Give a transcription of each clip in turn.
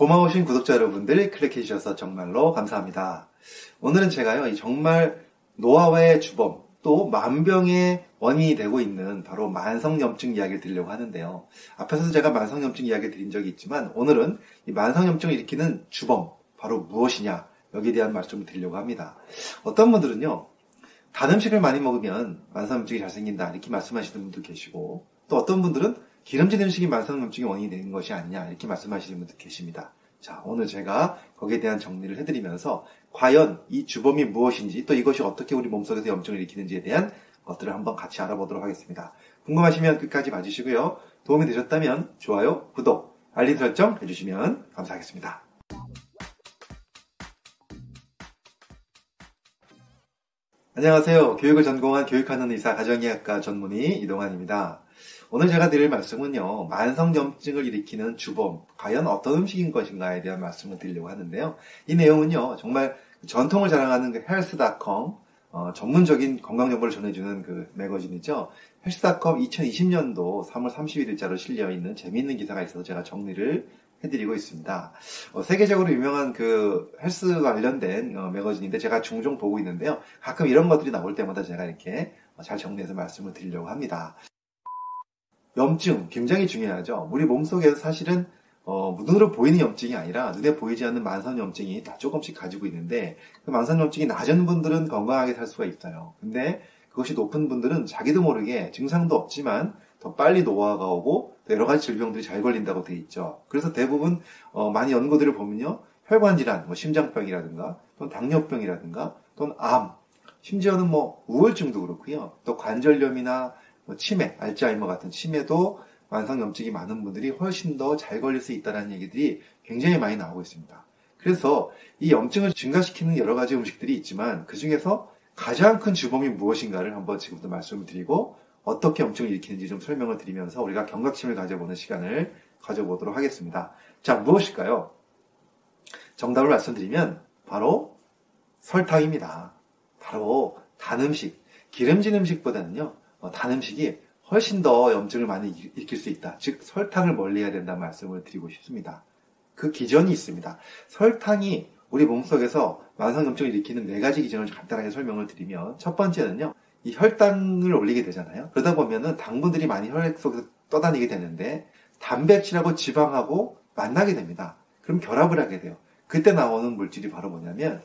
고마우신 구독자 여러분들 클릭해 주셔서 정말로 감사합니다. 오늘은 제가요, 이 정말 노화의 주범, 또 만병의 원인이 되고 있는 바로 만성염증 이야기를 드리려고 하는데요. 앞에서도 제가 만성염증 이야기를 드린 적이 있지만 오늘은 이 만성염증을 일으키는 주범, 바로 무엇이냐, 여기에 대한 말씀을 드리려고 합니다. 어떤 분들은요, 단 음식을 많이 먹으면 만성염증이 잘 생긴다, 이렇게 말씀하시는 분도 계시고, 또 어떤 분들은 기름진 음식이 만성염증의 원인이 되는 것이 아니냐, 이렇게 말씀하시는 분도 계십니다. 자, 오늘 제가 거기에 대한 정리를 해드리면서 과연 이 주범이 무엇인지 또 이것이 어떻게 우리 몸속에서 염증을 일으키는지에 대한 것들을 한번 같이 알아보도록 하겠습니다. 궁금하시면 끝까지 봐주시고요. 도움이 되셨다면 좋아요, 구독, 알림 설정 해주시면 감사하겠습니다. 안녕하세요. 교육을 전공한 교육하는 의사 가정의학과 전문의 이동환입니다. 오늘 제가 드릴 말씀은요, 만성염증을 일으키는 주범, 과연 어떤 음식인 것인가에 대한 말씀을 드리려고 하는데요. 이 내용은요, 정말 전통을 자랑하는 그 헬스닷컴, 어, 전문적인 건강 정보를 전해주는 그 매거진이죠. 헬스닷컴 2020년도 3월 31일자로 실려 있는 재미있는 기사가 있어서 제가 정리를 해드리고 있습니다. 어, 세계적으로 유명한 그 헬스 관련된 어, 매거진인데 제가 종종 보고 있는데요. 가끔 이런 것들이 나올 때마다 제가 이렇게 잘 정리해서 말씀을 드리려고 합니다. 염증 굉장히 중요하죠. 우리 몸속에서 사실은 어, 눈으로 보이는 염증이 아니라 눈에 보이지 않는 만성 염증이 다 조금씩 가지고 있는데 그 만성 염증이 낮은 분들은 건강하게 살 수가 있어요. 근데 그것이 높은 분들은 자기도 모르게 증상도 없지만 더 빨리 노화가 오고 여러 가지 질병들이 잘 걸린다고 돼 있죠. 그래서 대부분 어, 많이 연구들을 보면요. 혈관 질환, 뭐 심장병이라든가 또는 당뇨병이라든가 또는 암, 심지어는 뭐 우울증도 그렇고요. 또 관절염이나 뭐 치매, 알츠하이머 같은 치매도 만성염증이 많은 분들이 훨씬 더 잘 걸릴 수 있다는 얘기들이 굉장히 많이 나오고 있습니다. 그래서 이 염증을 증가시키는 여러 가지 음식들이 있지만 그 중에서 가장 큰 주범이 무엇인가를 한번 지금부터 말씀을 드리고 어떻게 염증을 일으키는지 좀 설명을 드리면서 우리가 경각심을 가져보는 시간을 가져보도록 하겠습니다. 자, 무엇일까요? 정답을 말씀드리면 바로 설탕입니다. 바로 단 음식, 기름진 음식보다는요, 어, 단 음식이 훨씬 더 염증을 많이 일으킬 수 있다. 즉 설탕을 멀리해야 된다는 말씀을 드리고 싶습니다. 그 기전이 있습니다. 설탕이 우리 몸속에서 만성염증을 일으키는 네 가지 기전을 간단하게 설명을 드리면 첫 번째는요. 이 혈당을 올리게 되잖아요. 그러다 보면은 당분들이 많이 혈액 속에서 떠다니게 되는데 단백질하고 지방하고 만나게 됩니다. 그럼 결합을 하게 돼요. 그때 나오는 물질이 바로 뭐냐면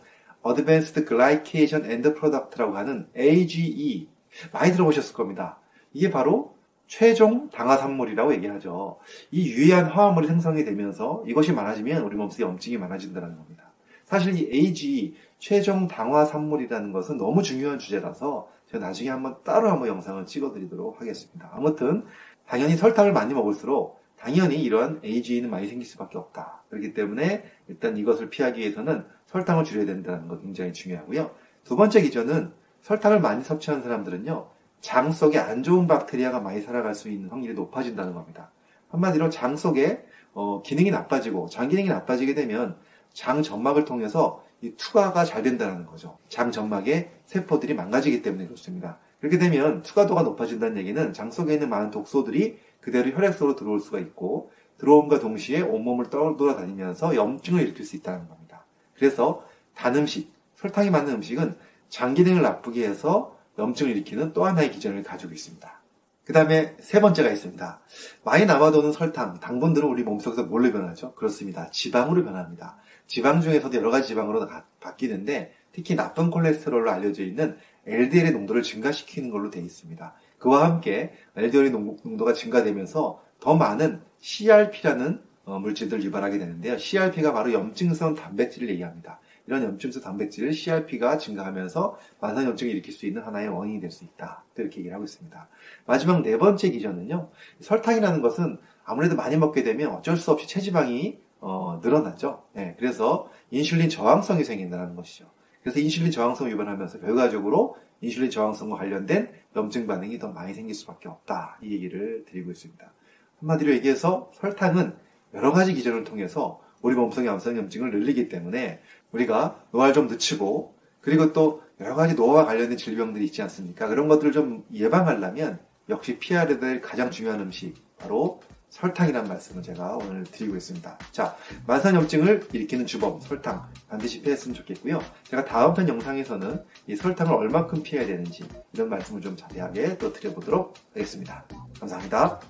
Advanced Glycation End Product라고 하는 AGE 많이 들어보셨을 겁니다. 이게 바로 최종 당화산물이라고 얘기하죠. 이 유해한 화합물이 생성이 되면서 이것이 많아지면 우리 몸속에 염증이 많아진다는 겁니다. 사실 이 AG, 최종 당화산물이라는 것은 너무 중요한 주제라서 제가 나중에 한번 따로 한번 영상을 찍어드리도록 하겠습니다. 아무튼 당연히 설탕을 많이 먹을수록 당연히 이러한 AG는 많이 생길 수밖에 없다. 그렇기 때문에 일단 이것을 피하기 위해서는 설탕을 줄여야 된다는 것 굉장히 중요하고요. 두 번째 기전은 설탕을 많이 섭취하는 사람들은요, 장 속에 안 좋은 박테리아가 많이 살아갈 수 있는 확률이 높아진다는 겁니다. 한마디로 장 속에 어, 기능이 나빠지고 장 기능이 나빠지게 되면 장 점막을 통해서 이 투과가 잘 된다는 거죠. 장 점막의 세포들이 망가지기 때문에 그렇습니다. 그렇게 되면 투과도가 높아진다는 얘기는 장 속에 있는 많은 독소들이 그대로 혈액 속으로 들어올 수가 있고 들어옴과 동시에 온몸을 떠돌아다니면서 염증을 일으킬 수 있다는 겁니다. 그래서 단 음식, 설탕이 많은 음식은 장 기능을 나쁘게 해서 염증을 일으키는 또 하나의 기전을 가지고 있습니다. 그 다음에 세 번째가 있습니다. 많이 남아도는 설탕, 당분들은 우리 몸속에서 뭘로 변하죠? 그렇습니다. 지방으로 변합니다. 지방 중에서도 여러 가지 지방으로 바뀌는데 특히 나쁜 콜레스테롤로 알려져 있는 LDL의 농도를 증가시키는 걸로 되어 있습니다. 그와 함께 LDL의 농도가 증가되면서 더 많은 CRP라는 어, 물질들을 유발하게 되는데요. CRP가 바로 염증성 단백질을 얘기합니다. 이런 염증성 단백질 CRP가 증가하면서 만성 염증을 일으킬 수 있는 하나의 원인이 될 수 있다. 이렇게 얘기를 하고 있습니다. 마지막 네 번째 기전은요. 설탕이라는 것은 아무래도 많이 먹게 되면 어쩔 수 없이 체지방이 어, 늘어나죠. 네, 그래서 인슐린 저항성이 생긴다는 것이죠. 그래서 인슐린 저항성 유발하면서 결과적으로 인슐린 저항성과 관련된 염증 반응이 더 많이 생길 수밖에 없다. 이 얘기를 드리고 있습니다. 한마디로 얘기해서 설탕은 여러 가지 기전을 통해서 우리 몸속의 암성 염증을 늘리기 때문에 우리가 노화를 좀 늦추고 그리고 또 여러 가지 노화와 관련된 질병들이 있지 않습니까? 그런 것들을 좀 예방하려면 역시 피해야 될 가장 중요한 음식 바로 설탕이란 말씀을 제가 오늘 드리고 있습니다. 자, 만성염증을 일으키는 주범, 설탕. 반드시 피했으면 좋겠고요. 제가 다음 편 영상에서는 이 설탕을 얼만큼 피해야 되는지 이런 말씀을 좀 자세하게 또 드려보도록 하겠습니다. 감사합니다.